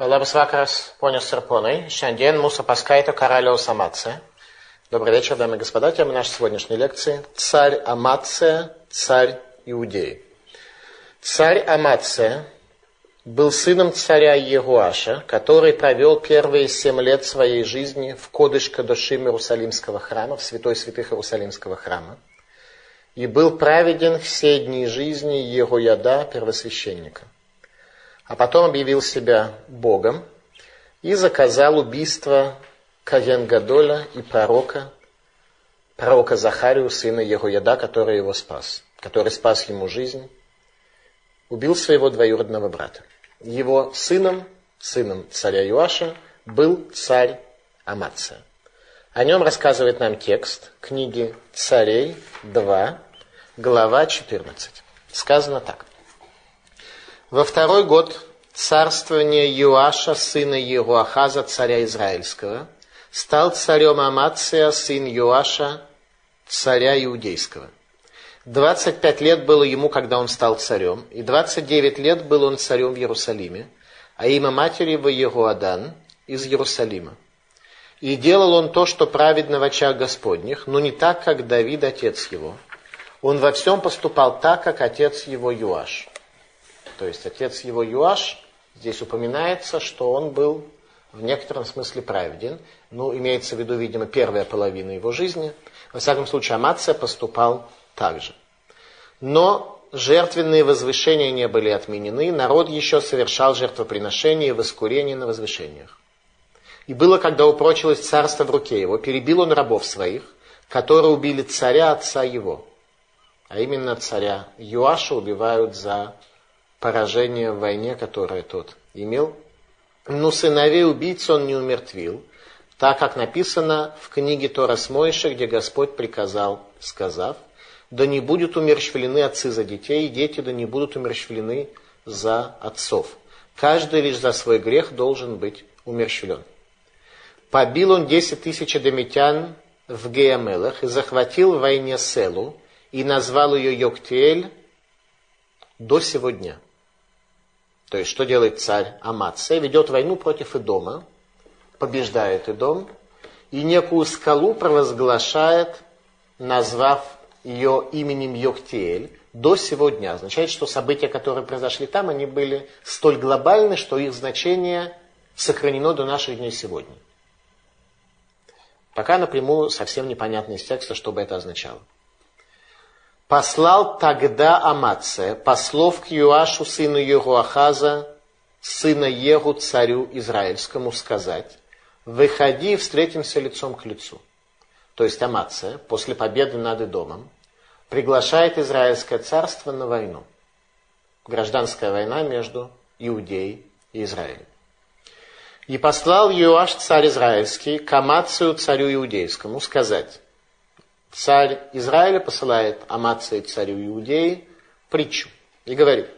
Labas vakaras, ponios ir ponai. Šiandien mūsų paskaito karaliaus Амация. Добрый вечер, дамы и господа. Тема нашей сегодняшней лекции – царь Амация, царь Иудеи. Царь Амация был сыном царя Егуаша, который провел первые семь лет своей жизни в Кодыш Кадошим Иерусалимского храма, в святой святых Иерусалимского храма, и был праведен все дни жизни Егояда, первосвященника – а потом объявил себя Богом и заказал убийство Каген Гадоля и пророка, пророка Захарию, сына Егояда, который его спас, который спас ему жизнь, убил своего двоюродного брата. Его сыном, сыном царя Юаша, был царь Амация. О нем рассказывает нам текст книги Царей 2, глава 14. Сказано так. Во второй год царствования Юаша, сына Еруахаза, царя Израильского, стал царем Амация, сын Юаша, царя Иудейского. 25 лет было ему, когда он стал царем, и 29 лет был он царем в Иерусалиме, а имя матери его Егуадан из Иерусалима. И делал он то, что праведно в очах Господних, но не так, как Давид, отец его. Он во всем поступал так, как отец его Юаш то есть отец его Юаш, здесь упоминается, что он был в некотором смысле праведен. Ну, имеется в виду, видимо, первая половина его жизни. Во всяком случае, Амация поступал так же. Но жертвенные возвышения не были отменены, народ еще совершал жертвоприношения и воскурения на возвышениях. И было, когда упрочилось царство в руке его, перебил он рабов своих, которые убили царя отца его. А именно царя Юаша убивают за поражение в войне, которое тот имел. Но сыновей убийц он не умертвил, так как написано в книге Торас Мойша, где Господь приказал, сказав, да не будут умерщвлены отцы за детей, и дети да не будут умерщвлены за отцов. Каждый лишь за свой грех должен быть умерщвлен. Побил он десять тысяч адамитян в Геамелах и захватил в войне Селу и назвал ее Йоктиэль до сего дня. То есть, что делает царь Амация? Ведет войну против Идома, побеждает Идом, и некую скалу провозглашает, назвав ее именем Йоктиэль, до сего дня. Означает, что события, которые произошли там, они были столь глобальны, что их значение сохранено до наших дней сегодня. Пока напрямую совсем непонятно из текста, что бы это означало. Послал тогда Амация послов к Юашу, сыну Егуахаза, сына Егу, царю Израильскому, сказать, выходи и встретимся лицом к лицу. То есть Амация, после победы над Идомом, приглашает Израильское царство на войну. Гражданская война между Иудеей и Израилем. И послал Юаш, царь Израильский, к Амацию, царю Иудейскому, сказать, царь Израиля посылает Амации царю Иудеи притчу и говорит,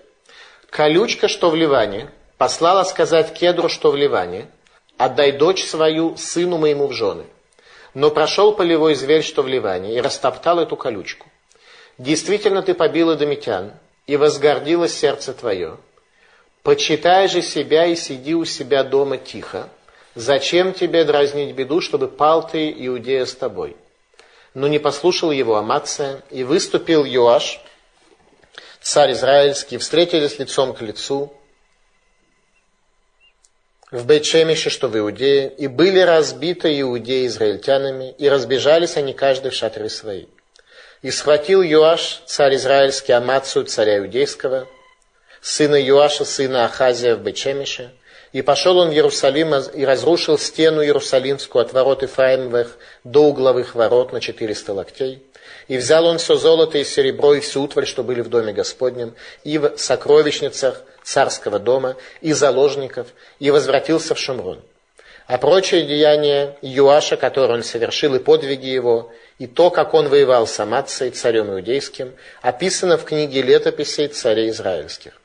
колючка, что в Ливане, послала сказать кедру, что в Ливане, отдай дочь свою сыну моему в жены. Но прошел полевой зверь, что в Ливане, и растоптал эту колючку. Действительно ты побила домитян, и возгордило сердце твое. Почитай же себя и сиди у себя дома тихо. Зачем тебе дразнить беду, чтобы пал ты, Иудея, с тобой? Но не послушал его Амация, и выступил Юаш, царь израильский, встретились лицом к лицу в Бейчемише, что в Иудее, и были разбиты иудеи израильтянами, и разбежались они каждый в шатры свои. И схватил Юаш, царь израильский, Амацию, царя иудейского, сына Юаша, сына Ахазия в Бечемише, и пошел он в Иерусалим и разрушил стену Иерусалимскую от ворот Ифраимовых до угловых ворот на 400 локтей. И взял он все золото и серебро и всю утварь, что были в доме Господнем, и в сокровищницах царского дома, и заложников, и возвратился в Шумрон. А прочие деяния Юаша, которые он совершил, и подвиги его, и то, как он воевал с Амацией, царем иудейским, описано в книге летописей царей израильских.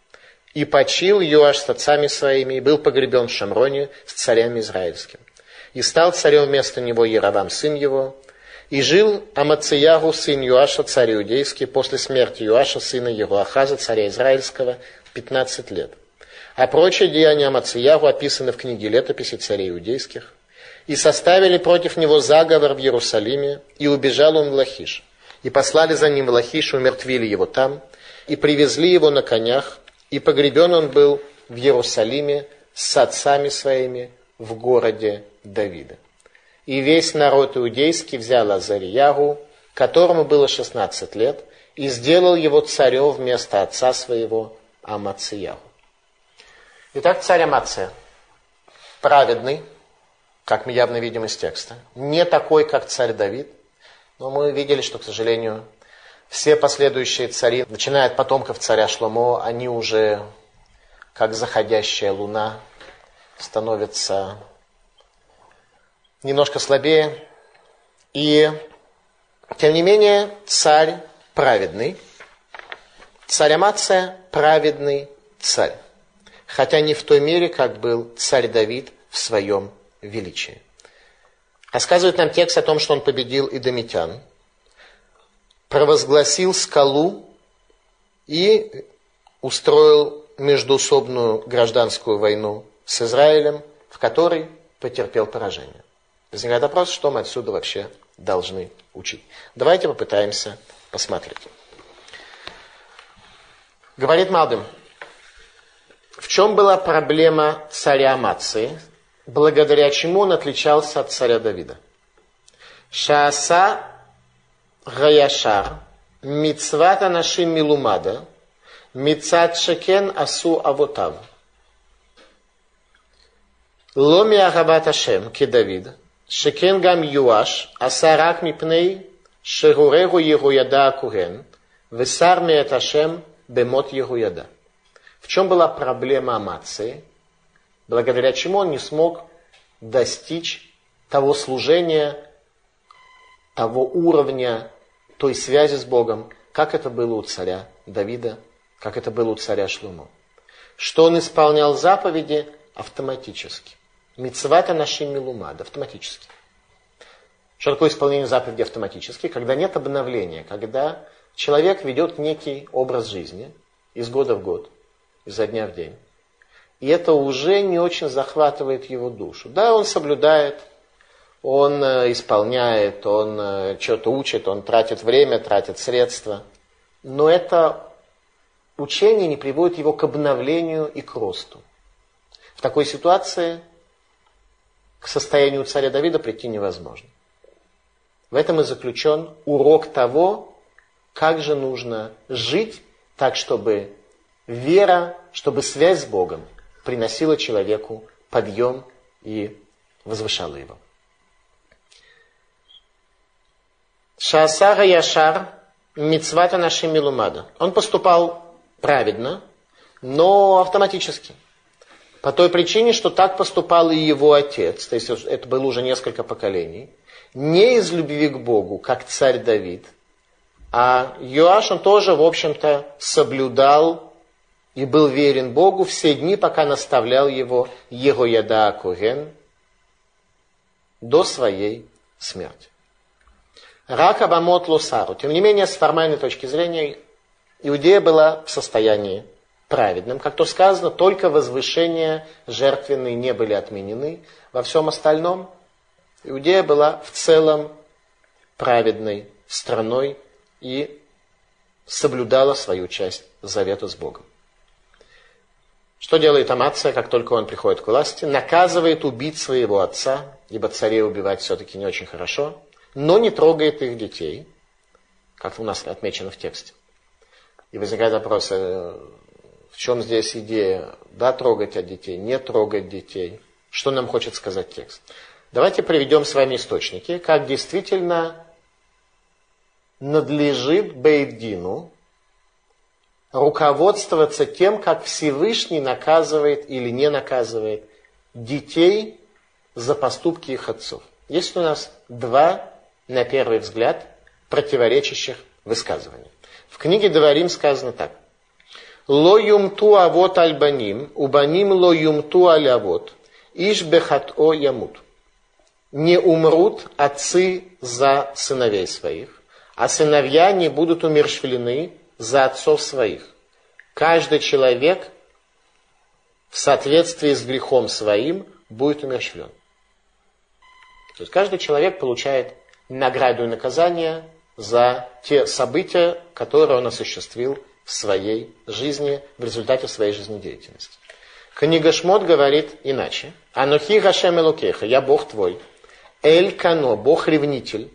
И почил Юаш с отцами своими, и был погребен в Шамроне с царем израильским. И стал царем вместо него Яровам, сын его, и жил Амациягу, сын Юаша, царь иудейский, после смерти Юаша, сына Егуахаза, царя израильского, 15 лет. А прочие деяния Амациягу описаны в книге летописи царей иудейских. И составили против него заговор в Иерусалиме, и убежал он в Лахиш. И послали за ним в Лахиш, умертвили его там, и привезли его на конях, и погребен он был в Иерусалиме с отцами своими в городе Давида. И весь народ иудейский взял Азариягу, которому было 16 лет, и сделал его царем вместо отца своего Амациягу. Итак, царь Амация, праведный, как мы явно видим из текста, не такой, как царь Давид, но мы видели, что, к сожалению, все последующие цари, начиная от потомков царя Шломо, они уже, как заходящая луна, становятся немножко слабее. И, тем не менее, царь праведный, царь Амация праведный царь. Хотя не в той мере, как был царь Давид в своем величии. Рассказывает нам текст о том, что он победил идомитян, провозгласил скалу и устроил междуусобную гражданскую войну с Израилем, в которой потерпел поражение. Возникает вопрос, что мы отсюда вообще должны учить. Давайте попытаемся посмотреть. Говорит Малдым, в чем была проблема царя Амации, благодаря чему он отличался от царя Давида? Шааса Гаяшар, Мицвата Нашим Милумада, Мицат Шекен Асу Авотав. Ломи Агабат Ашем, Кедавид, Шекен Гам Юаш, Асарак Мипней, Шегурегу Егуяда Акурен, Весар Меет Ашем, Бемот Егуяда. В чем была проблема Амации, благодаря чему он не смог достичь того служения, того уровня, той связи с Богом, как это было у царя Давида, как это было у царя Шлума. Что он исполнял заповеди автоматически. Мицвата нашим милумад, автоматически. Что такое исполнение заповеди автоматически? Когда нет обновления, когда человек ведет некий образ жизни из года в год, изо дня в день. И это уже не очень захватывает его душу. Да, он соблюдает, он э, исполняет, он э, что-то учит, он тратит время, тратит средства. Но это учение не приводит его к обновлению и к росту. В такой ситуации к состоянию царя Давида прийти невозможно. В этом и заключен урок того, как же нужно жить так, чтобы вера, чтобы связь с Богом приносила человеку подъем и возвышала его. Шаасара Яшар Мицвата нашим Милумада. Он поступал праведно, но автоматически. По той причине, что так поступал и его отец, то есть это было уже несколько поколений, не из любви к Богу, как царь Давид, а Йоаш, он тоже, в общем-то, соблюдал и был верен Богу все дни, пока наставлял его Его Яда Куген до своей смерти. Рака Бамот Лусару. Тем не менее, с формальной точки зрения, Иудея была в состоянии праведным. Как то сказано, только возвышения жертвенные не были отменены. Во всем остальном Иудея была в целом праведной страной и соблюдала свою часть завета с Богом. Что делает Амация, как только он приходит к власти? Наказывает убить своего отца, ибо царей убивать все-таки не очень хорошо, но не трогает их детей, как у нас отмечено в тексте. И возникает вопрос, э, в чем здесь идея? Да, трогать от детей, не трогать детей. Что нам хочет сказать текст? Давайте приведем с вами источники, как действительно надлежит Бейдину руководствоваться тем, как Всевышний наказывает или не наказывает детей за поступки их отцов. Есть у нас два, на первый взгляд, противоречащих высказывания. В книге Говорим сказано так. Ло юмту авот альбаним, убаним ло юмту алявот, иш бехат о ямут. Не умрут отцы за сыновей своих, а сыновья не будут умерщвлены за отцов своих. Каждый человек соответствии с грехом своим будет умерщвлен. То есть каждый человек получает награду и наказание за те события, которые он осуществил в своей жизни, в результате своей жизнедеятельности. Книга Шмот говорит иначе. Анухи Гашем Элукеха, я Бог твой. Эль Кано, Бог ревнитель.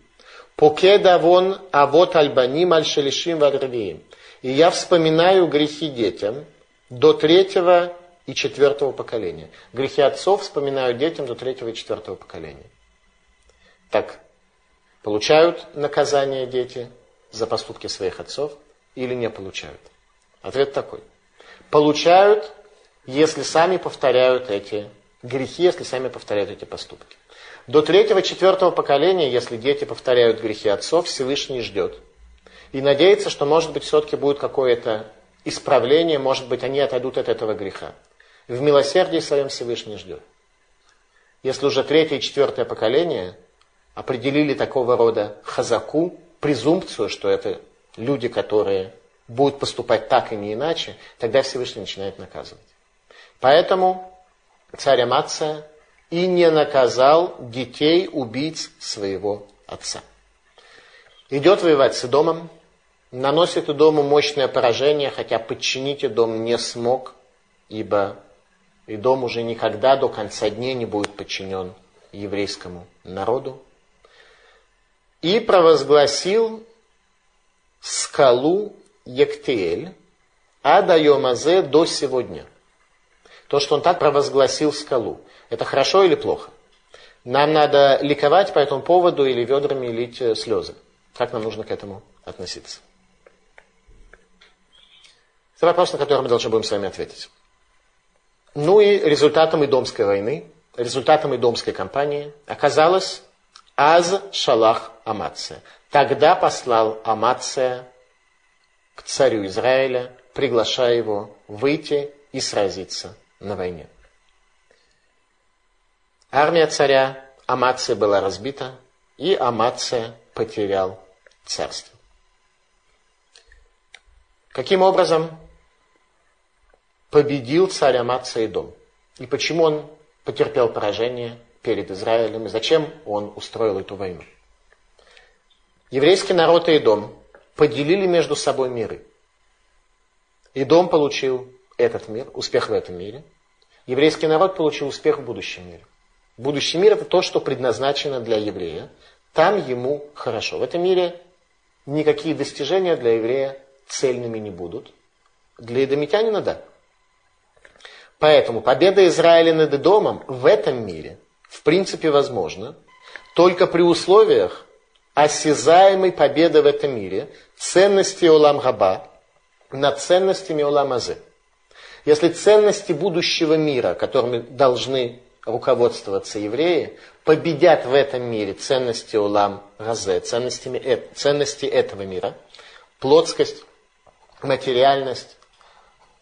Покеда вон авот альбаним аль шелишим вадрвиим. И я вспоминаю грехи детям до третьего и четвертого поколения. Грехи отцов вспоминаю детям до третьего и четвертого поколения. Так, получают наказание дети за поступки своих отцов или не получают? Ответ такой. Получают если сами повторяют эти грехи, если сами повторяют эти поступки. До третьего, четвертого поколения, если дети повторяют грехи отцов, Всевышний ждет. И надеется, что, может быть, все-таки будет какое-то исправление, может быть, они отойдут от этого греха. В милосердии своем Всевышний ждет. Если уже третье и четвертое поколение определили такого рода хазаку, презумпцию, что это люди, которые будут поступать так и не иначе, тогда Всевышний начинает наказывать. Поэтому царь Амация и не наказал детей убийц своего отца. Идет воевать с Идомом, наносит Идому мощное поражение, хотя подчинить Идом не смог, ибо Идом уже никогда до конца дней не будет подчинен еврейскому народу. И провозгласил скалу Ектиэль, Адайомазе до сегодня. То, что он так провозгласил скалу. Это хорошо или плохо? Нам надо ликовать по этому поводу или ведрами лить э, слезы. Как нам нужно к этому относиться? Это вопрос, на который мы должны будем с вами ответить. Ну и результатом Идомской войны, результатом Идомской кампании оказалось Аз Шалах Амация. Тогда послал Амация к царю Израиля, приглашая его выйти и сразиться на войне. Армия царя Амация была разбита, и Амация потерял царство. Каким образом победил царь Амация и дом? И почему он потерпел поражение перед Израилем, и зачем он устроил эту войну? Еврейский народ и дом поделили между собой миры. И дом получил этот мир, успех в этом мире. Еврейский народ получил успех в будущем мире. Будущий мир это то, что предназначено для еврея. Там ему хорошо. В этом мире никакие достижения для еврея цельными не будут. Для эдомитянина да. Поэтому победа Израиля над Эдомом в этом мире в принципе возможна только при условиях осязаемой победы в этом мире, ценности Олам Габа над ценностями Олам Азе. Если ценности будущего мира, которыми должны руководствоваться евреи, победят в этом мире ценности улам газе, ценностями, ценности этого мира, плотскость, материальность,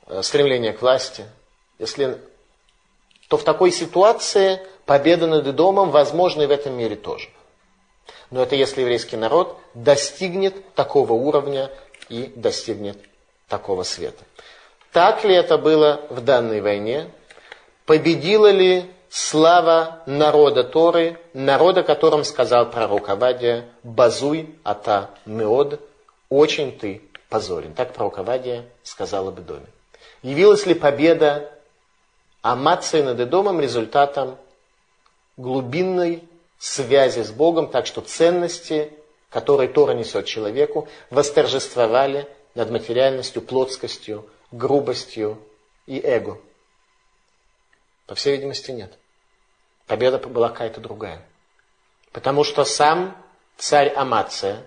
э, стремление к власти, если, то в такой ситуации победа над Идомом возможна и в этом мире тоже. Но это если еврейский народ достигнет такого уровня и достигнет такого света. Так ли это было в данной войне? Победила ли слава народа Торы, народа, которым сказал пророк Авадия, «Базуй ата меод, очень ты позорен». Так пророк Авадия сказал об Идоме. Явилась ли победа Амации над Идомом результатом глубинной связи с Богом, так что ценности, которые Тора несет человеку, восторжествовали над материальностью, плотскостью, грубостью и эго? По всей видимости, нет. Победа была какая-то другая. Потому что сам царь Амация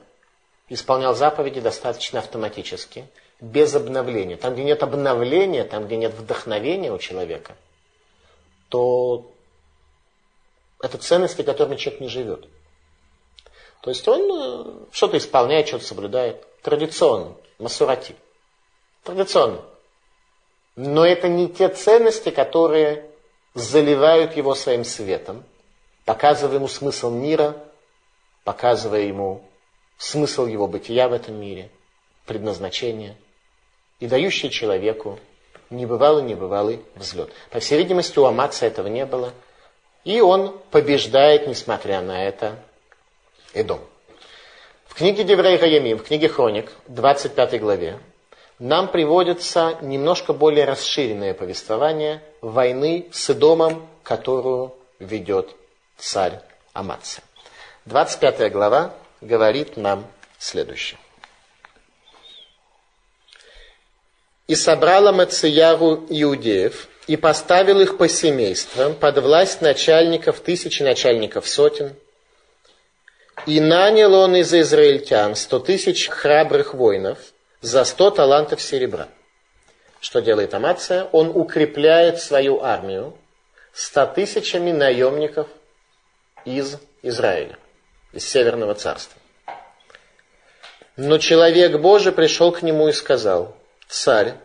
исполнял заповеди достаточно автоматически, без обновления. Там, где нет обновления, там, где нет вдохновения у человека, то это ценности, которыми человек не живет. То есть он э, что-то исполняет, что-то соблюдает. Традиционно, масурати. Традиционно. Но это не те ценности, которые заливают его своим светом, показывая ему смысл мира, показывая ему смысл его бытия в этом мире, предназначение, и дающие человеку небывалый, небывалый взлет. По всей видимости, у Амаца этого не было. И он побеждает, несмотря на это, Эдом. В книге Деврей Гаямим, в книге Хроник, 25 главе, нам приводится немножко более расширенное повествование войны с Эдомом, которую ведет царь Амация. 25 глава говорит нам следующее. «И собрала Мацияру иудеев, и поставил их по семействам под власть начальников тысячи начальников сотен, и нанял он из израильтян сто тысяч храбрых воинов за сто талантов серебра. Что делает Амация? Он укрепляет свою армию ста тысячами наемников из Израиля, из Северного царства. Но человек Божий пришел к нему и сказал, «Царь,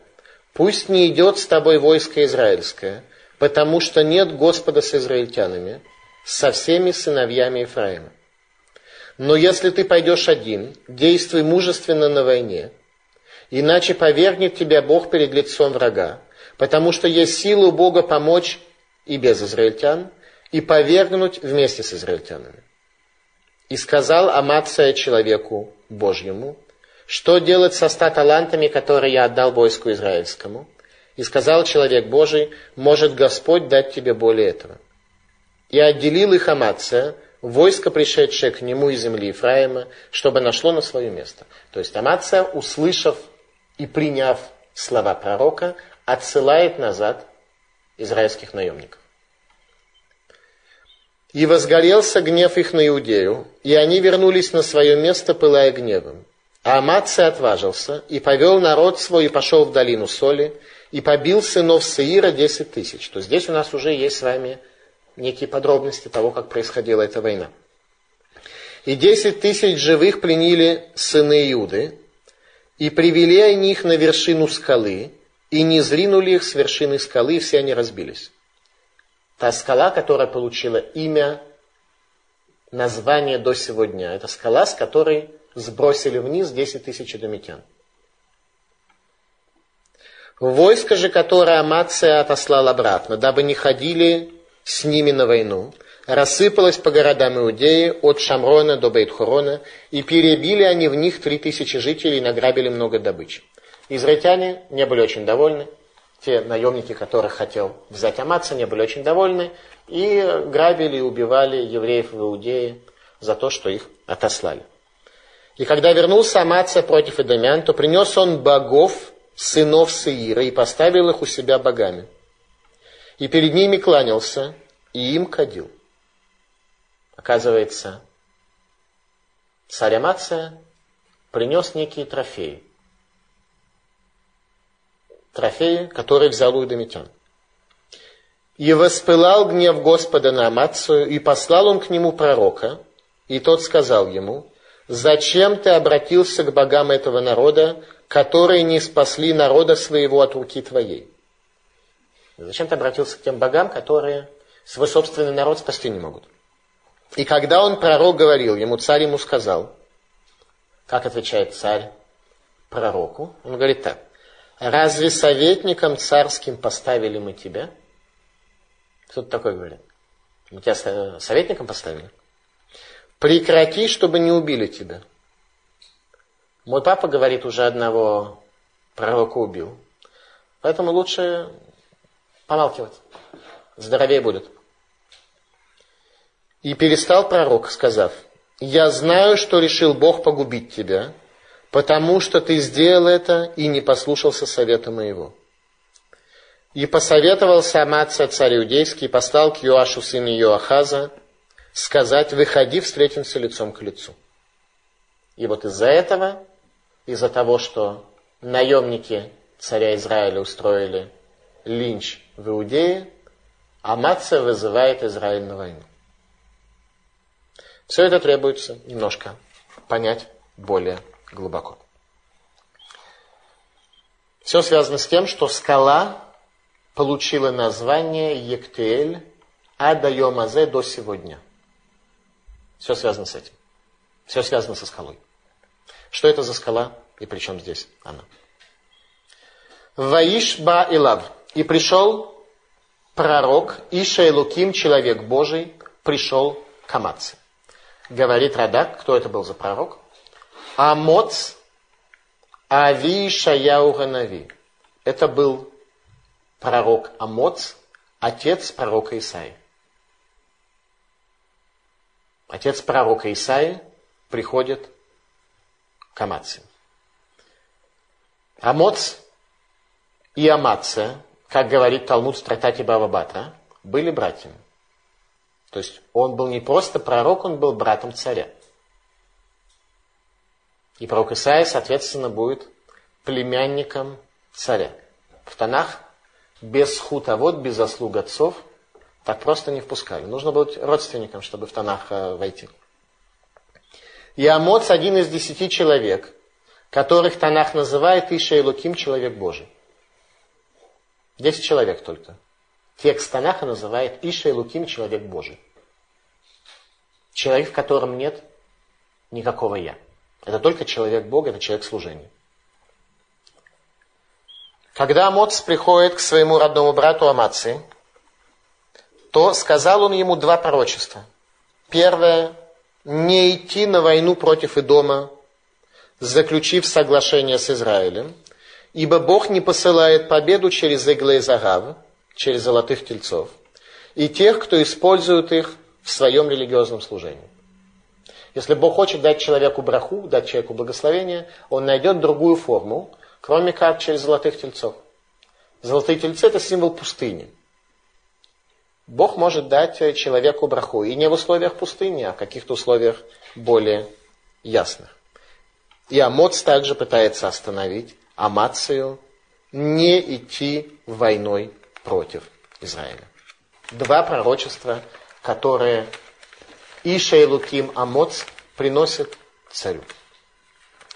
пусть не идет с тобой войско израильское, потому что нет Господа с израильтянами, со всеми сыновьями Ефраима. Но если ты пойдешь один, действуй мужественно на войне, иначе повергнет тебя Бог перед лицом врага, потому что есть сила у Бога помочь и без израильтян, и повергнуть вместе с израильтянами. И сказал Амация человеку Божьему, что делать со ста талантами, которые я отдал войску израильскому? И сказал человек Божий, может Господь дать тебе более этого. И отделил их Амация, войско, пришедшее к нему из земли Ефраима, чтобы нашло на свое место. То есть Амация, услышав и приняв слова пророка, отсылает назад израильских наемников. И возгорелся гнев их на Иудею, и они вернулись на свое место, пылая гневом. А Амация отважился и повел народ свой и пошел в долину соли, и побил сынов Саира десять тысяч. То здесь у нас уже есть с вами некие подробности того, как происходила эта война. И десять тысяч живых пленили сыны Иуды, и привели они их на вершину скалы, и не зринули их с вершины скалы, и все они разбились. Та скала, которая получила имя, название до сегодня, это скала, с которой сбросили вниз 10 тысяч эдомитян. Войско же, которое Амация отослал обратно, дабы не ходили с ними на войну, рассыпалось по городам Иудеи от Шамрона до Бейтхорона, и перебили они в них три тысячи жителей и награбили много добычи. Израильтяне не были очень довольны, те наемники, которых хотел взять Амаца, не были очень довольны, и грабили и убивали евреев в Иудее за то, что их отослали. И когда вернулся Амация против Эдомян, то принес он богов, сынов Сеира, и поставил их у себя богами – и перед ними кланялся, и им кадил. Оказывается, царь Амация принес некие трофеи. Трофеи, которые взял у Эдомитян. И воспылал гнев Господа на Амацию, и послал он к нему пророка, и тот сказал ему, «Зачем ты обратился к богам этого народа, которые не спасли народа своего от руки твоей?» Зачем ты обратился к тем богам, которые свой собственный народ спасти не могут? И когда он, пророк, говорил, ему царь ему сказал, как отвечает царь пророку, он говорит так, разве советником царским поставили мы тебя? Кто-то такой говорит. Мы тебя советником поставили? Прекрати, чтобы не убили тебя. Мой папа, говорит, уже одного пророка убил. Поэтому лучше помалкивать. Здоровее будет. И перестал пророк, сказав, «Я знаю, что решил Бог погубить тебя, потому что ты сделал это и не послушался совета моего». И посоветовал Амаца царь иудейский, и послал к Йоашу сыну Йоахаза, сказать, выходи, встретимся лицом к лицу. И вот из-за этого, из-за того, что наемники царя Израиля устроили линч в Иудее, Амация вызывает Израиль на войну. Все это требуется немножко понять более глубоко. Все связано с тем, что скала получила название Ектель Ада до сегодня. Все связано с этим. Все связано со скалой. Что это за скала и при чем здесь она? Ваиш ба Илав. И пришел пророк Иша Луким, человек Божий, пришел к Амаце. Говорит Радак, кто это был за пророк? Амоц Ави Шаяу Ганави. Это был пророк Амоц, отец пророка Исаи. Отец пророка Исаи приходит к Амаце. Амоц и Амация, как говорит Талмуд в трактате Бавабата, были братьями. То есть он был не просто пророк, он был братом царя. И пророк Исаия, соответственно, будет племянником царя. В Танах без хутовод, без заслуг отцов, так просто не впускали. Нужно быть родственником, чтобы в Танах э, войти. И Амоц один из десяти человек, которых Танах называет Иша и Луким, человек Божий. Десять человек только. Текст Танаха называет Иша и Луким, человек Божий. Человек, в котором нет никакого «я». Это только человек Бога, это человек служения. Когда Амоц приходит к своему родному брату Амации, то сказал он ему два пророчества. Первое – не идти на войну против Идома, заключив соглашение с Израилем, ибо Бог не посылает победу через иглы Загав, через золотых тельцов, и тех, кто использует их в своем религиозном служении. Если Бог хочет дать человеку браху, дать человеку благословение, он найдет другую форму, кроме как через золотых тельцов. Золотые тельцы – это символ пустыни. Бог может дать человеку браху, и не в условиях пустыни, а в каких-то условиях более ясных. И Амоц также пытается остановить Амацию не идти войной против Израиля. Два пророчества, которые Иша и Луким Амоц приносят царю.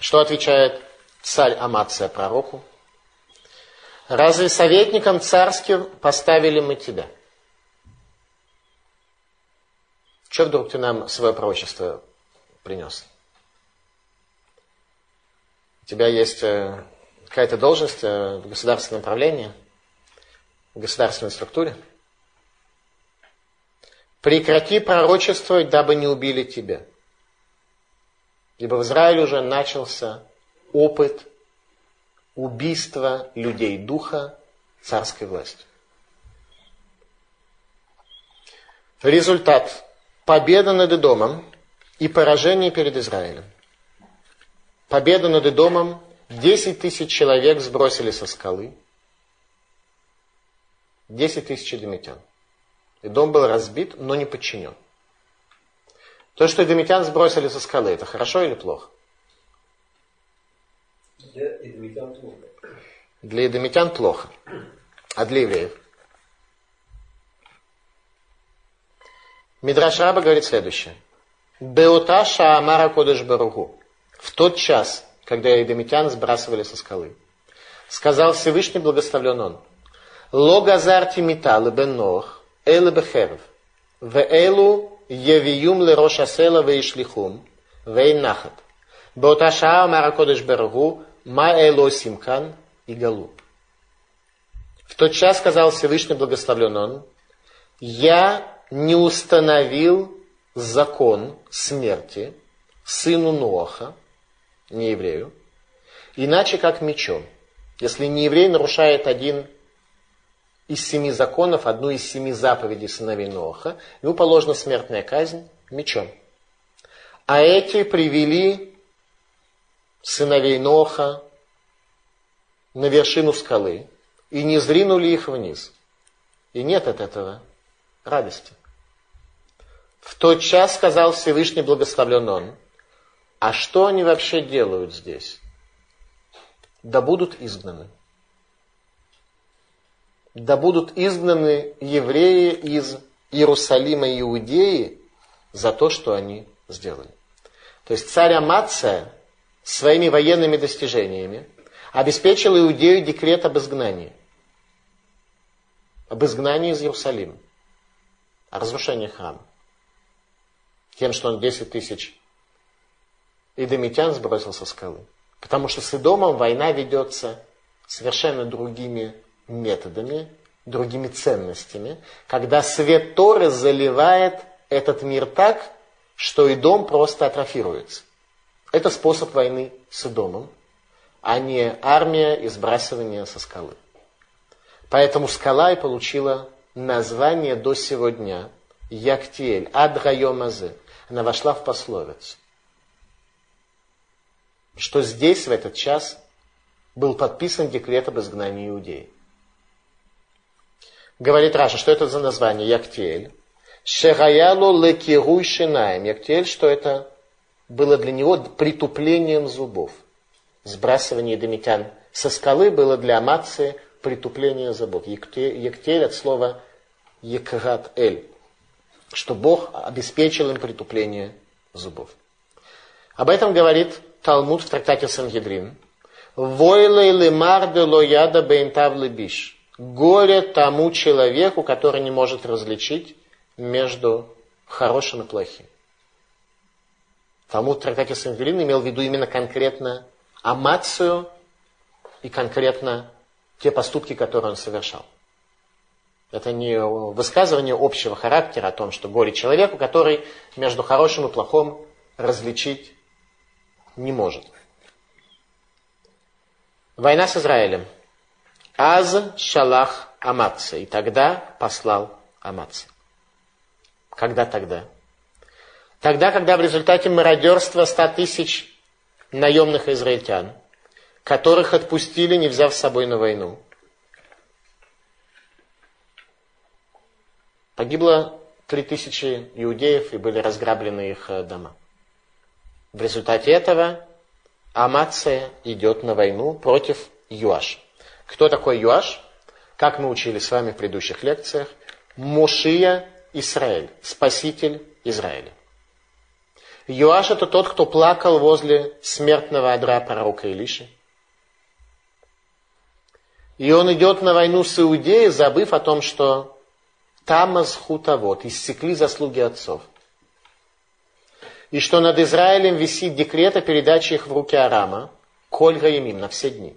Что отвечает царь Амация пророку? Разве советником царским поставили мы тебя? Что вдруг ты нам свое пророчество принес? У тебя есть э, какая-то должность э, в государственном правлении, в государственной структуре? Прекрати пророчествовать, дабы не убили тебя. Ибо в Израиле уже начался опыт убийства людей духа царской власти. Результат. Победа над Эдомом и поражение перед Израилем. Победа над Эдомом. 10 тысяч человек сбросили со скалы. 10 тысяч эдомитян. И дом был разбит, но не подчинен. То, что эдомитян сбросили со скалы, это хорошо или плохо? Для эдомитян плохо. Для эдомитян плохо. А для евреев? Мидраш Раба говорит следующее. Беоташа Амара Кодыш Баругу. В тот час, когда Эдомитян сбрасывали со скалы. Сказал Всевышний, благословлен он. Логазарти металлы бенох, элы бехерв, в элу евиюм лероша села вейшлихум, вейнахат. Беоташа Амара Кодыш Баругу, ма эло симкан и галуп. В тот час сказал Всевышний, благословлен он, я не установил закон смерти сыну Ноаха, не еврею, иначе как мечом. Если не еврей нарушает один из семи законов, одну из семи заповедей сыновей Ноха, ему положена смертная казнь мечом. А эти привели сыновей Ноха на вершину скалы и не зринули их вниз. И нет от этого радости. В тот час сказал Всевышний благословлен он, а что они вообще делают здесь? Да будут изгнаны да будут изгнаны евреи из Иерусалима и Иудеи за то, что они сделали. То есть царь Амация своими военными достижениями обеспечил Иудею декрет об изгнании. Об изгнании из Иерусалима. О разрушении храма. Тем, что он 10 тысяч идомитян сбросил со скалы. Потому что с Идомом война ведется совершенно другими методами, другими ценностями, когда свет Торы заливает этот мир так, что и дом просто атрофируется. Это способ войны с Идомом, а не армия и сбрасывание со скалы. Поэтому скала и получила название до сегодня Яктиэль, Адрайомазе. Она вошла в пословицу. Что здесь, в этот час, был подписан декрет об изгнании иудеи. Говорит Раша, что это за название Яктиэль? Шегаялу лекируй шинаем. Яктиэль, что это было для него притуплением зубов. Сбрасывание домитян со скалы было для Амации притупление зубов. Ектель от слова екрат эль, что Бог обеспечил им притупление зубов. Об этом говорит Талмуд в трактате Сангедрин. Войлей лемар де лояда бейнтав биш. Горе тому человеку, который не может различить между хорошим и плохим. Талмуд в трактате Сангедрин имел в виду именно конкретно амацию и конкретно те поступки, которые он совершал. Это не высказывание общего характера о том, что горе человеку, который между хорошим и плохим различить не может. Война с Израилем. Аз шалах Аматса. И тогда послал Аматса. Когда тогда? Тогда, когда в результате мародерства 100 тысяч наемных израильтян которых отпустили, не взяв с собой на войну. Погибло три тысячи иудеев и были разграблены их э, дома. В результате этого Амация идет на войну против Юаш. Кто такой Юаш? Как мы учили с вами в предыдущих лекциях, Мушия Израиль, спаситель Израиля. Юаш это тот, кто плакал возле смертного адра пророка Илиши. И он идет на войну с Иудеей, забыв о том, что Тамас хутовод, иссекли заслуги отцов. И что над Израилем висит декрет о передаче их в руки Арама, Коль Гаимим, на все дни.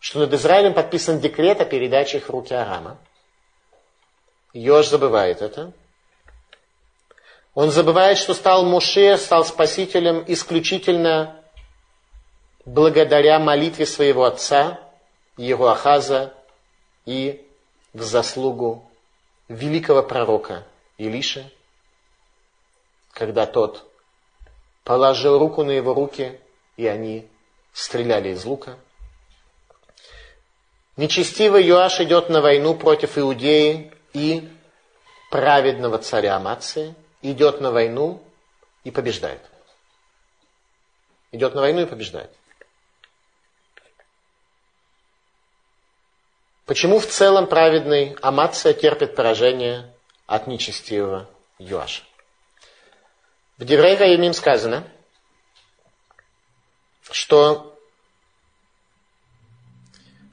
Что над Израилем подписан декрет о передаче их в руки Арама. Йош забывает это. Он забывает, что стал Муше, стал спасителем исключительно благодаря молитве своего отца, его Ахаза и в заслугу великого пророка Илиша, когда тот положил руку на его руки, и они стреляли из лука. Нечестивый Юаш идет на войну против Иудеи и праведного царя Амации, идет на войну и побеждает. Идет на войну и побеждает. Почему в целом праведный Амация терпит поражение от нечестивого Юаша? В Деврей Раимим сказано, что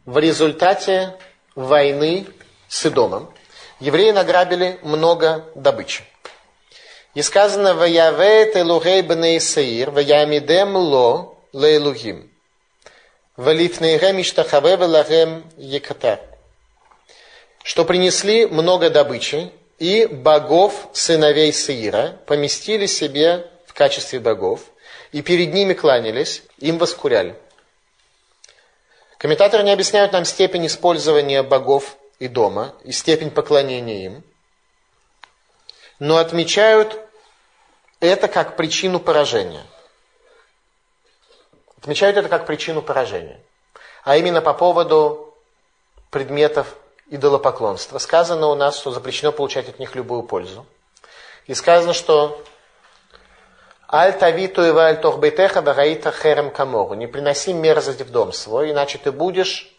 в результате войны с Идомом евреи награбили много добычи. И сказано, «Ваяве телухей бней саир, ваямидем ло лейлухим». Валифнейгем иштахаве велахем екатар. Что принесли много добычи, и богов сыновей Саира поместили себе в качестве богов, и перед ними кланялись, им воскуряли. Комментаторы не объясняют нам степень использования богов и дома, и степень поклонения им, но отмечают это как причину поражения – Отмечают это как причину поражения. А именно по поводу предметов идолопоклонства. Сказано у нас, что запрещено получать от них любую пользу. И сказано, что Аль тавиту и валь тохбейтеха вагаита херем камору. Не приноси мерзость в дом свой, иначе ты будешь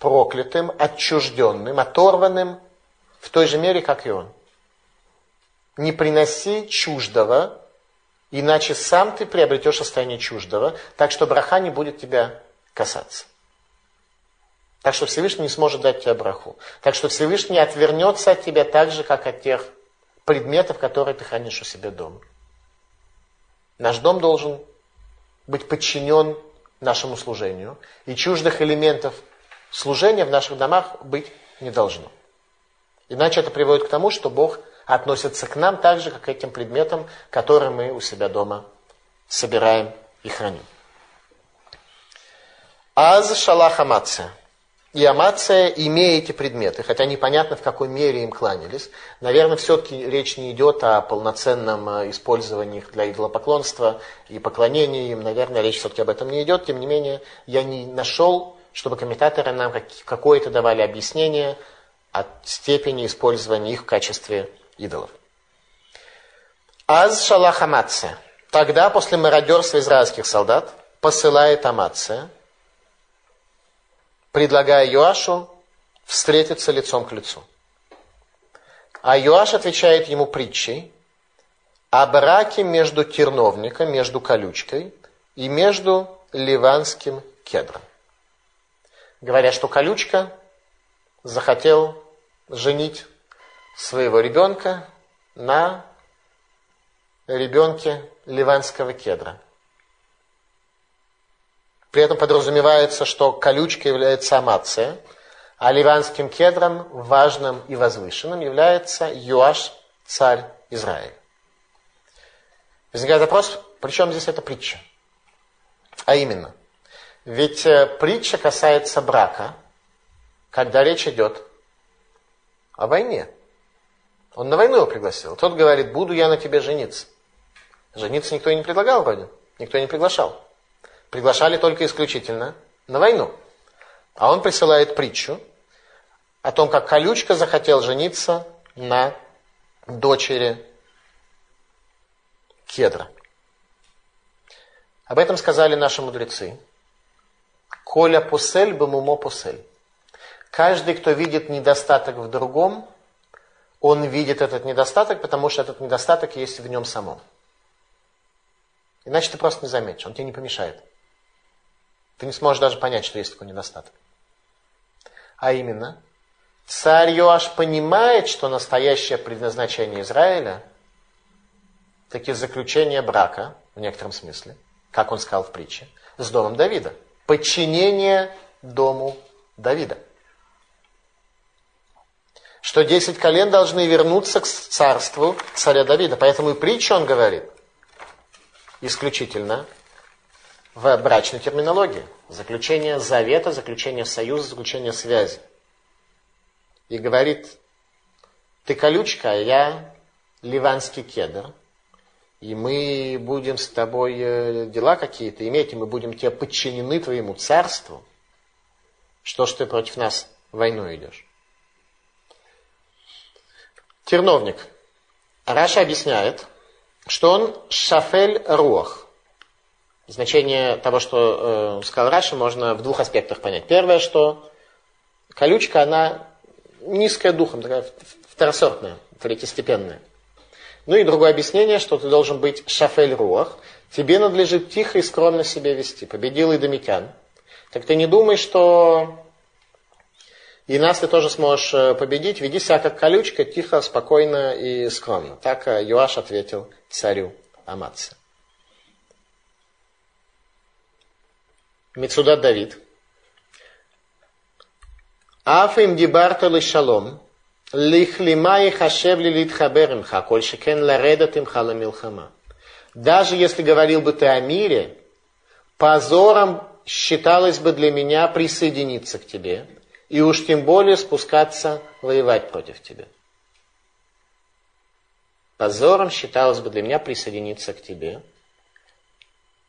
проклятым, отчужденным, оторванным в той же мере, как и он. Не приноси чуждого Иначе сам ты приобретешь состояние чуждого, так что браха не будет тебя касаться. Так что Всевышний не сможет дать тебе браху. Так что Всевышний отвернется от тебя так же, как от тех предметов, которые ты хранишь у себя дома. Наш дом должен быть подчинен нашему служению, и чуждых элементов служения в наших домах быть не должно. Иначе это приводит к тому, что Бог относится к нам так же, как к этим предметам, которые мы у себя дома собираем и храним. Аз шалах амация. И амация, имея эти предметы, хотя непонятно, в какой мере им кланялись, наверное, все-таки речь не идет о полноценном э, использовании их для идолопоклонства и поклонения им. Наверное, речь все-таки об этом не идет. Тем не менее, я не нашел, чтобы комментаторы нам какое-то давали объяснение от степени использования их в качестве идолов. Аз шалах амация. Тогда, после мародерства израильских солдат, посылает амация – предлагая Юашу встретиться лицом к лицу. А Юаш отвечает ему притчей о браке между терновником, между колючкой и между ливанским кедром. Говоря, что колючка захотел женить своего ребенка на ребенке ливанского кедра – при этом подразумевается, что колючка является амация, а ливанским кедром, важным и возвышенным, является Юаш, царь Израиля. Возникает вопрос, при чем здесь эта притча? А именно, ведь э, притча касается брака, когда речь идет о войне. Он на войну его пригласил. Тот говорит, буду я на тебе жениться. Жениться никто и не предлагал вроде, никто и не приглашал приглашали только исключительно на войну. А он присылает притчу о том, как Колючка захотел жениться на дочери Кедра. Об этом сказали наши мудрецы. Коля пусель, бамумо пусель. Каждый, кто видит недостаток в другом, он видит этот недостаток, потому что этот недостаток есть в нем самом. Иначе ты просто не заметишь, он тебе не помешает. Ты не сможешь даже понять, что есть такой недостаток. А именно, царь Йоаш понимает, что настоящее предназначение Израиля таки заключение брака, в некотором смысле, как он сказал в притче, с домом Давида. Подчинение дому Давида. Что десять колен должны вернуться к царству царя Давида. Поэтому и притчу он говорит исключительно в брачной терминологии. Заключение завета, заключение союза, заключение связи. И говорит, ты колючка, а я ливанский кедр. И мы будем с тобой э, дела какие-то иметь, и мы будем тебе подчинены твоему царству. Что ж ты против нас войну идешь? Терновник. Раша объясняет, что он шафель руах. Значение того, что э, сказал Раши, можно в двух аспектах понять. Первое, что колючка, она низкая духом, такая второсортная, третьестепенная. Ну и другое объяснение, что ты должен быть шафель руах, тебе надлежит тихо и скромно себя вести. Победил идомитян. Так ты не думай, что и нас ты тоже сможешь э, победить. Веди себя как колючка, тихо, спокойно и скромно. Так э, Юаш ответил царю Аматсе. Мецуда Давид. Афим дибарта лишалом, лихлимай хашев лилит хаберемха, коль шекен ларедат им халамилхама. Даже если говорил бы ты о мире, позором считалось бы для меня присоединиться к тебе – и уж тем более спускаться воевать против тебя. Позором считалось бы для меня присоединиться к тебе,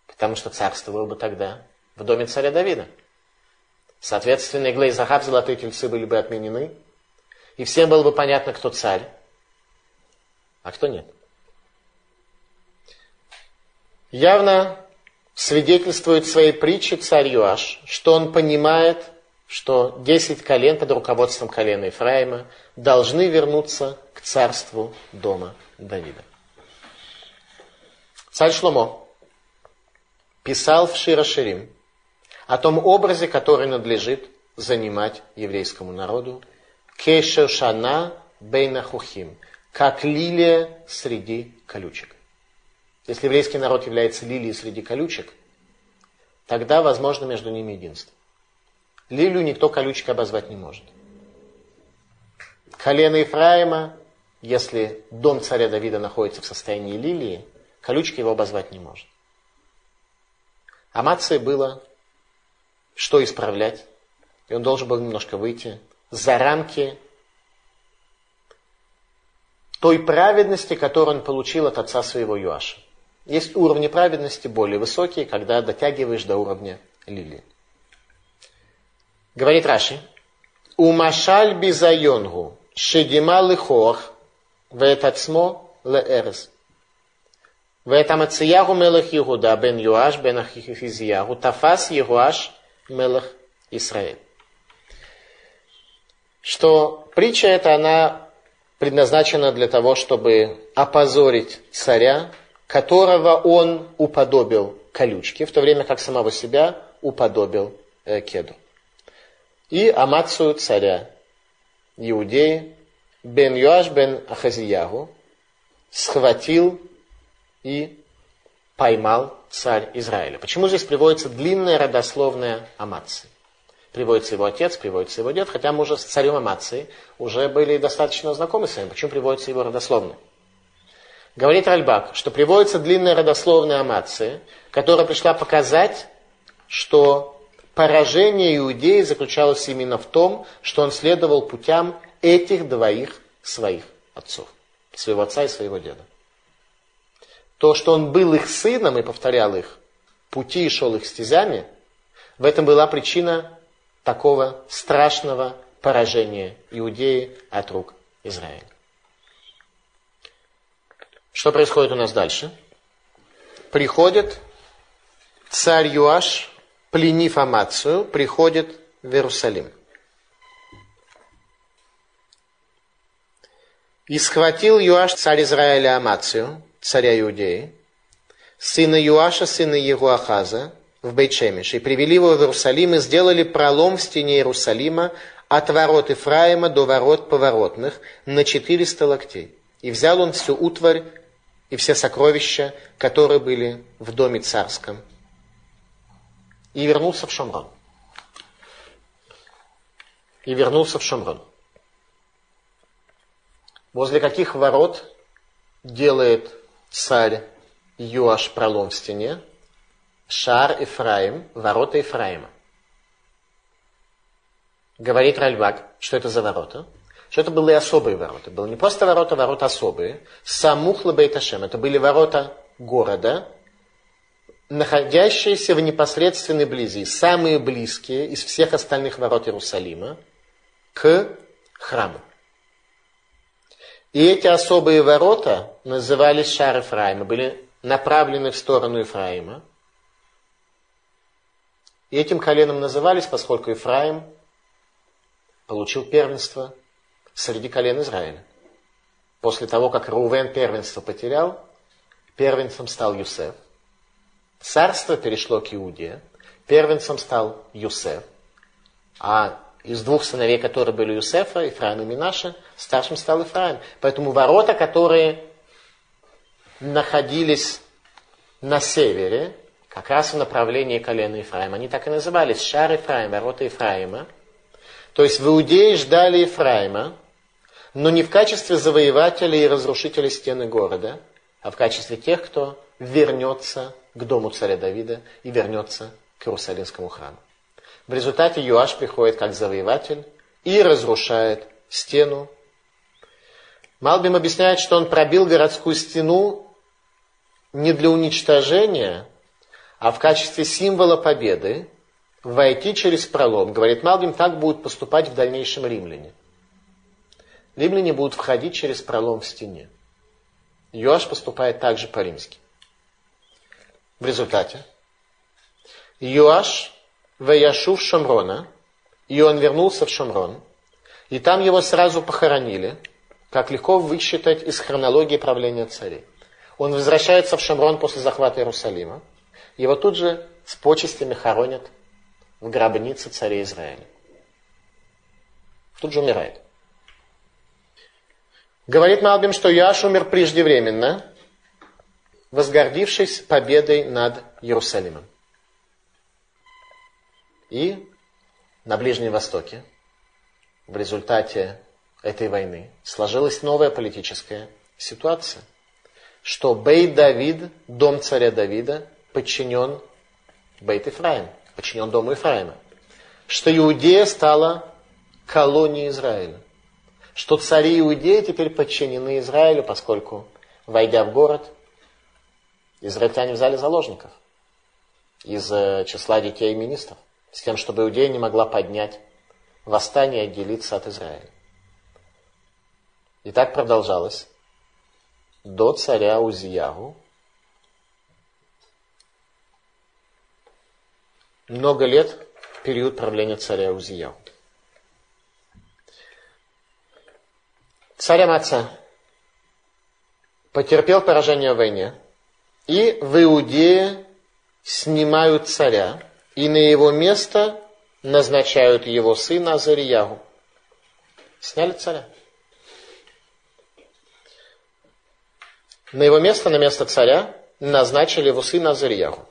потому что царствовал бы тогда в доме царя Давида. Соответственно, Иглей и Захаб, золотые тельцы, были бы отменены. И всем было бы понятно, кто царь, а кто нет. Явно свидетельствует своей притче царь Юаш, что он понимает, что десять колен под руководством колена Ефраима должны вернуться к царству дома Давида. Царь Шломо писал в Широширим, о том образе, который надлежит занимать еврейскому народу. Кешершана бейнахухим, как лилия среди колючек. Если еврейский народ является лилией среди колючек, тогда возможно между ними единство. Лилию никто колючкой обозвать не может. Колено Ефраима, если дом царя Давида находится в состоянии лилии, колючка его обозвать не может. Амации было что исправлять, и он должен был немножко выйти за рамки той праведности, которую он получил от отца своего Юаша. Есть уровни праведности более высокие, когда дотягиваешь до уровня лилии. Говорит Раши, Умашаль бизайонгу шедима лихох вэтацмо леэрес. Вэтамацияху мелах Иуда бен Юаш бен Ахихизияху тафас Юаш мелах Исраэль. Что притча эта, она предназначена для того, чтобы опозорить царя, которого он уподобил колючке, в то время как самого себя уподобил э, кеду. И Амацию царя Иудеи, бен Юаш бен Ахазиягу, схватил и поймал царь Израиля. Почему здесь приводится длинная родословная Амации? Приводится его отец, приводится его дед, хотя мы уже с царем Амации уже были достаточно знакомы с ним. Почему приводится его родословная? Говорит Ральбак, что приводится длинная родословная Амации, которая пришла показать, что поражение иудеи заключалось именно в том, что он следовал путям этих двоих своих отцов, своего отца и своего деда. То, что он был их сыном и повторял их пути и шел их стезями, в этом была причина такого страшного поражения Иудеи от рук Израиля. Что происходит у нас дальше? Приходит царь Юаш, пленив Амацию, приходит в Иерусалим. И схватил Юаш царь Израиля Амацию, царя Иудеи, сына Юаша, сына Егуахаза, в Бейчемиш, и привели его в Иерусалим, и сделали пролом в стене Иерусалима от ворот Ифраима до ворот поворотных на 400 локтей. И взял он всю утварь и все сокровища, которые были в доме царском, и вернулся в Шамрон. И вернулся в Шамрон. Возле каких ворот делает царь Юаш пролом в стене? Шар Ифраим, ворота Ифраима. Говорит Ральбак, что это за ворота? Что это были особые ворота. Было не просто ворота, ворота особые. Самухла Бейташем. Это были ворота города, находящиеся в непосредственной близи, самые близкие из всех остальных ворот Иерусалима к храму. И эти особые ворота назывались Шар Ефраима, были направлены в сторону Ефраима. И этим коленом назывались, поскольку Ефраим получил первенство среди колен Израиля. После того, как Рувен первенство потерял, первенцем стал Юсеф. Царство перешло к Иуде, первенцем стал Юсеф. А из двух сыновей, которые были Юсефа, Ефраим и Минаша, старшим стал Ефраим. Поэтому ворота, которые находились на севере, как раз в направлении колена Ефраима. Они так и назывались, шар Ефраим, ворота Ефраима. То есть в Иудее ждали Ефраима, но не в качестве завоевателя и разрушителя стены города, а в качестве тех, кто вернется к дому царя Давида и вернется к Иерусалимскому храму. В результате Юаш приходит как завоеватель и разрушает стену. Малбим объясняет, что он пробил городскую стену не для уничтожения, а в качестве символа победы войти через пролом. Говорит Малбим, так будут поступать в дальнейшем римляне. Римляне будут входить через пролом в стене. Йоаш поступает также по-римски. В результате Йоаш Ваяшув Шамрона, и он вернулся в Шамрон, и там его сразу похоронили, как легко высчитать из хронологии правления царей. Он возвращается в Шамрон после захвата Иерусалима, его тут же с почестями хоронят в гробнице царя Израиля. Тут же умирает. Говорит Малбим, что Яш умер преждевременно, возгордившись победой над Иерусалимом. И на Ближнем Востоке в результате этой войны сложилась новая политическая ситуация, что Бейт Давид, дом царя Давида, подчинен Бейт Ифраим, подчинен дому Ифраима. Что Иудея стала колонией Израиля. Что цари Иудеи теперь подчинены Израилю, поскольку, войдя в город, израильтяне взяли заложников из э, числа детей министров, с тем, чтобы Иудея не могла поднять восстание и отделиться от Израиля. И так продолжалось до царя Узиягу. Много лет период правления царя Узиягу. Царь Амаца потерпел поражение в войне, и в Иудее снимают царя, и на его место назначают его сына Азариягу. Сняли царя. На его место, на место царя, назначили его сына Азарьяху.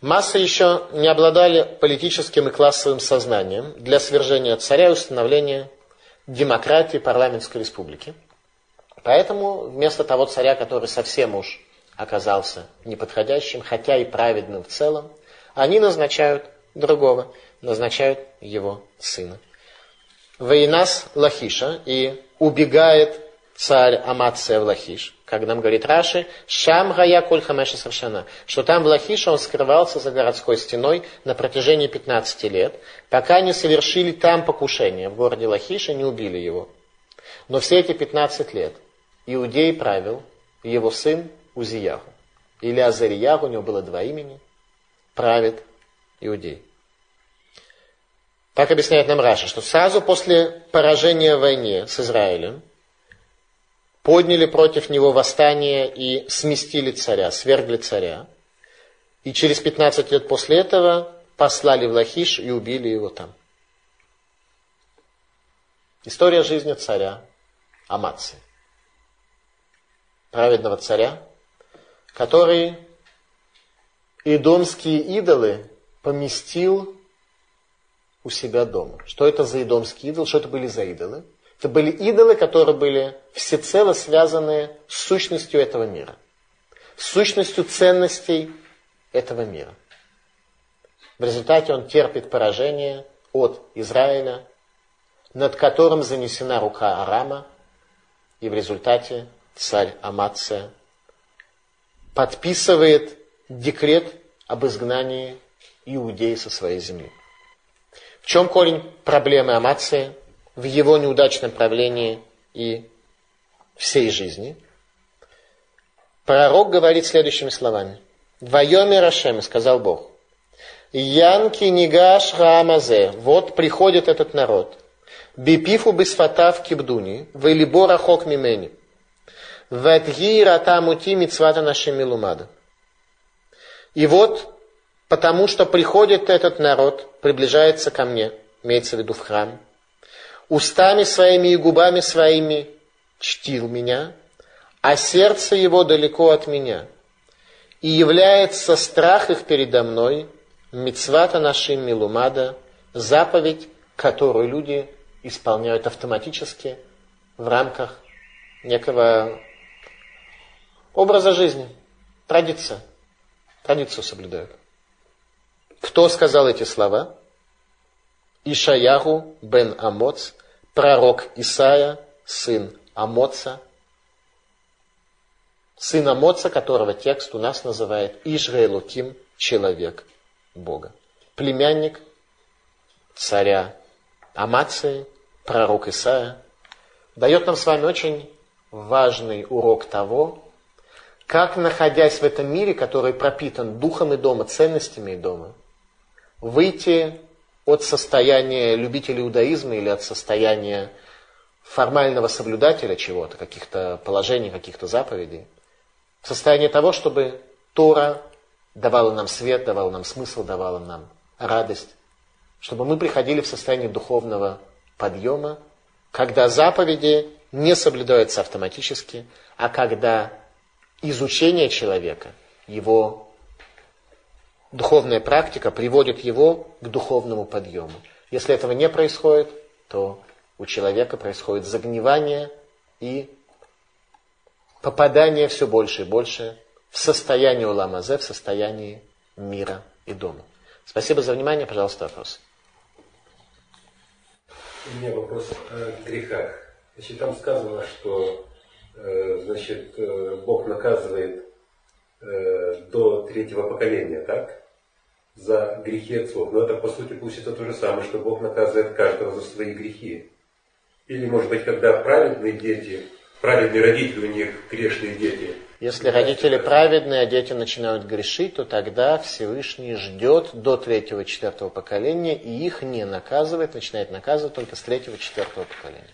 Массы еще не обладали политическим и классовым сознанием для свержения царя и установления демократии парламентской республики. Поэтому вместо того царя, который совсем уж оказался неподходящим, хотя и праведным в целом, они назначают другого, назначают его сына. Вейнас Лахиша и убегает царь Амация в Лахиш, как нам говорит Раши, Шам Гая Коль Хамеша Саршана, что там в Лахише он скрывался за городской стеной на протяжении 15 лет, пока не совершили там покушение в городе Лахиша, не убили его. Но все эти 15 лет Иудей правил его сын Узияху. Или Азарияху, у него было два имени, правит Иудей. Так объясняет нам Раша, что сразу после поражения в войне с Израилем подняли против него восстание и сместили царя, свергли царя. И через 15 лет после этого послали в Лахиш и убили его там. История жизни царя Амации. Праведного царя, который идомские идолы поместил у себя дома. Что это за идомские идолы? Что это были за идолы? Это были идолы, которые были всецело связаны с сущностью этого мира, с сущностью ценностей этого мира. В результате он терпит поражение от Израиля, над которым занесена рука Арама, и в результате царь Амация подписывает декрет об изгнании иудеи со своей земли. В чем корень проблемы Амации? в его неудачном правлении и всей жизни, пророк говорит следующими словами. «Вайоме Рашем, сказал Бог, Янки нигаш раамазе, вот приходит этот народ, бипифу бисфатав кибдуни, вэлибо рахок мимени, вэтги ратамути мицвата нашим милумада». И вот, потому что приходит этот народ, приближается ко мне, имеется в виду в храм, устами своими и губами своими чтил меня, а сердце его далеко от меня. И является страх их передо мной, мицвата нашим милумада, заповедь, которую люди исполняют автоматически в рамках некого образа жизни, традиция. Традицию соблюдают. Кто сказал эти слова? Ишаяху бен Амоц, пророк Исаия, сын Амоца, сын Амоца, которого текст у нас называет Ишраэлуким, человек Бога. Племянник царя Амации, пророк Исаия, дает нам с вами очень важный урок того, как, находясь в этом мире, который пропитан духом и дома, ценностями и дома, выйти от состояния любителя иудаизма или от состояния формального соблюдателя чего-то, каких-то положений, каких-то заповедей, в состояние того, чтобы Тора давала нам свет, давала нам смысл, давала нам радость, чтобы мы приходили в состояние духовного подъема, когда заповеди не соблюдаются автоматически, а когда изучение человека, его духовная практика приводит его к духовному подъему. Если этого не происходит, то у человека происходит загнивание и попадание все больше и больше в состояние уламазе, в состоянии мира и дома. Спасибо за внимание. Пожалуйста, вопрос. У меня вопрос о грехах. Значит, там сказано, что значит, э, Бог наказывает э, до третьего поколения, так? За грехи отцов. Но это, по сути, получится то же самое, что Бог наказывает каждого за свои грехи. Или, может быть, когда праведные дети, праведные родители, у них грешные дети. Если родители праведные, а дети начинают грешить, то тогда Всевышний ждет до третьего-четвертого поколения и их не наказывает, начинает наказывать только с третьего-четвертого поколения.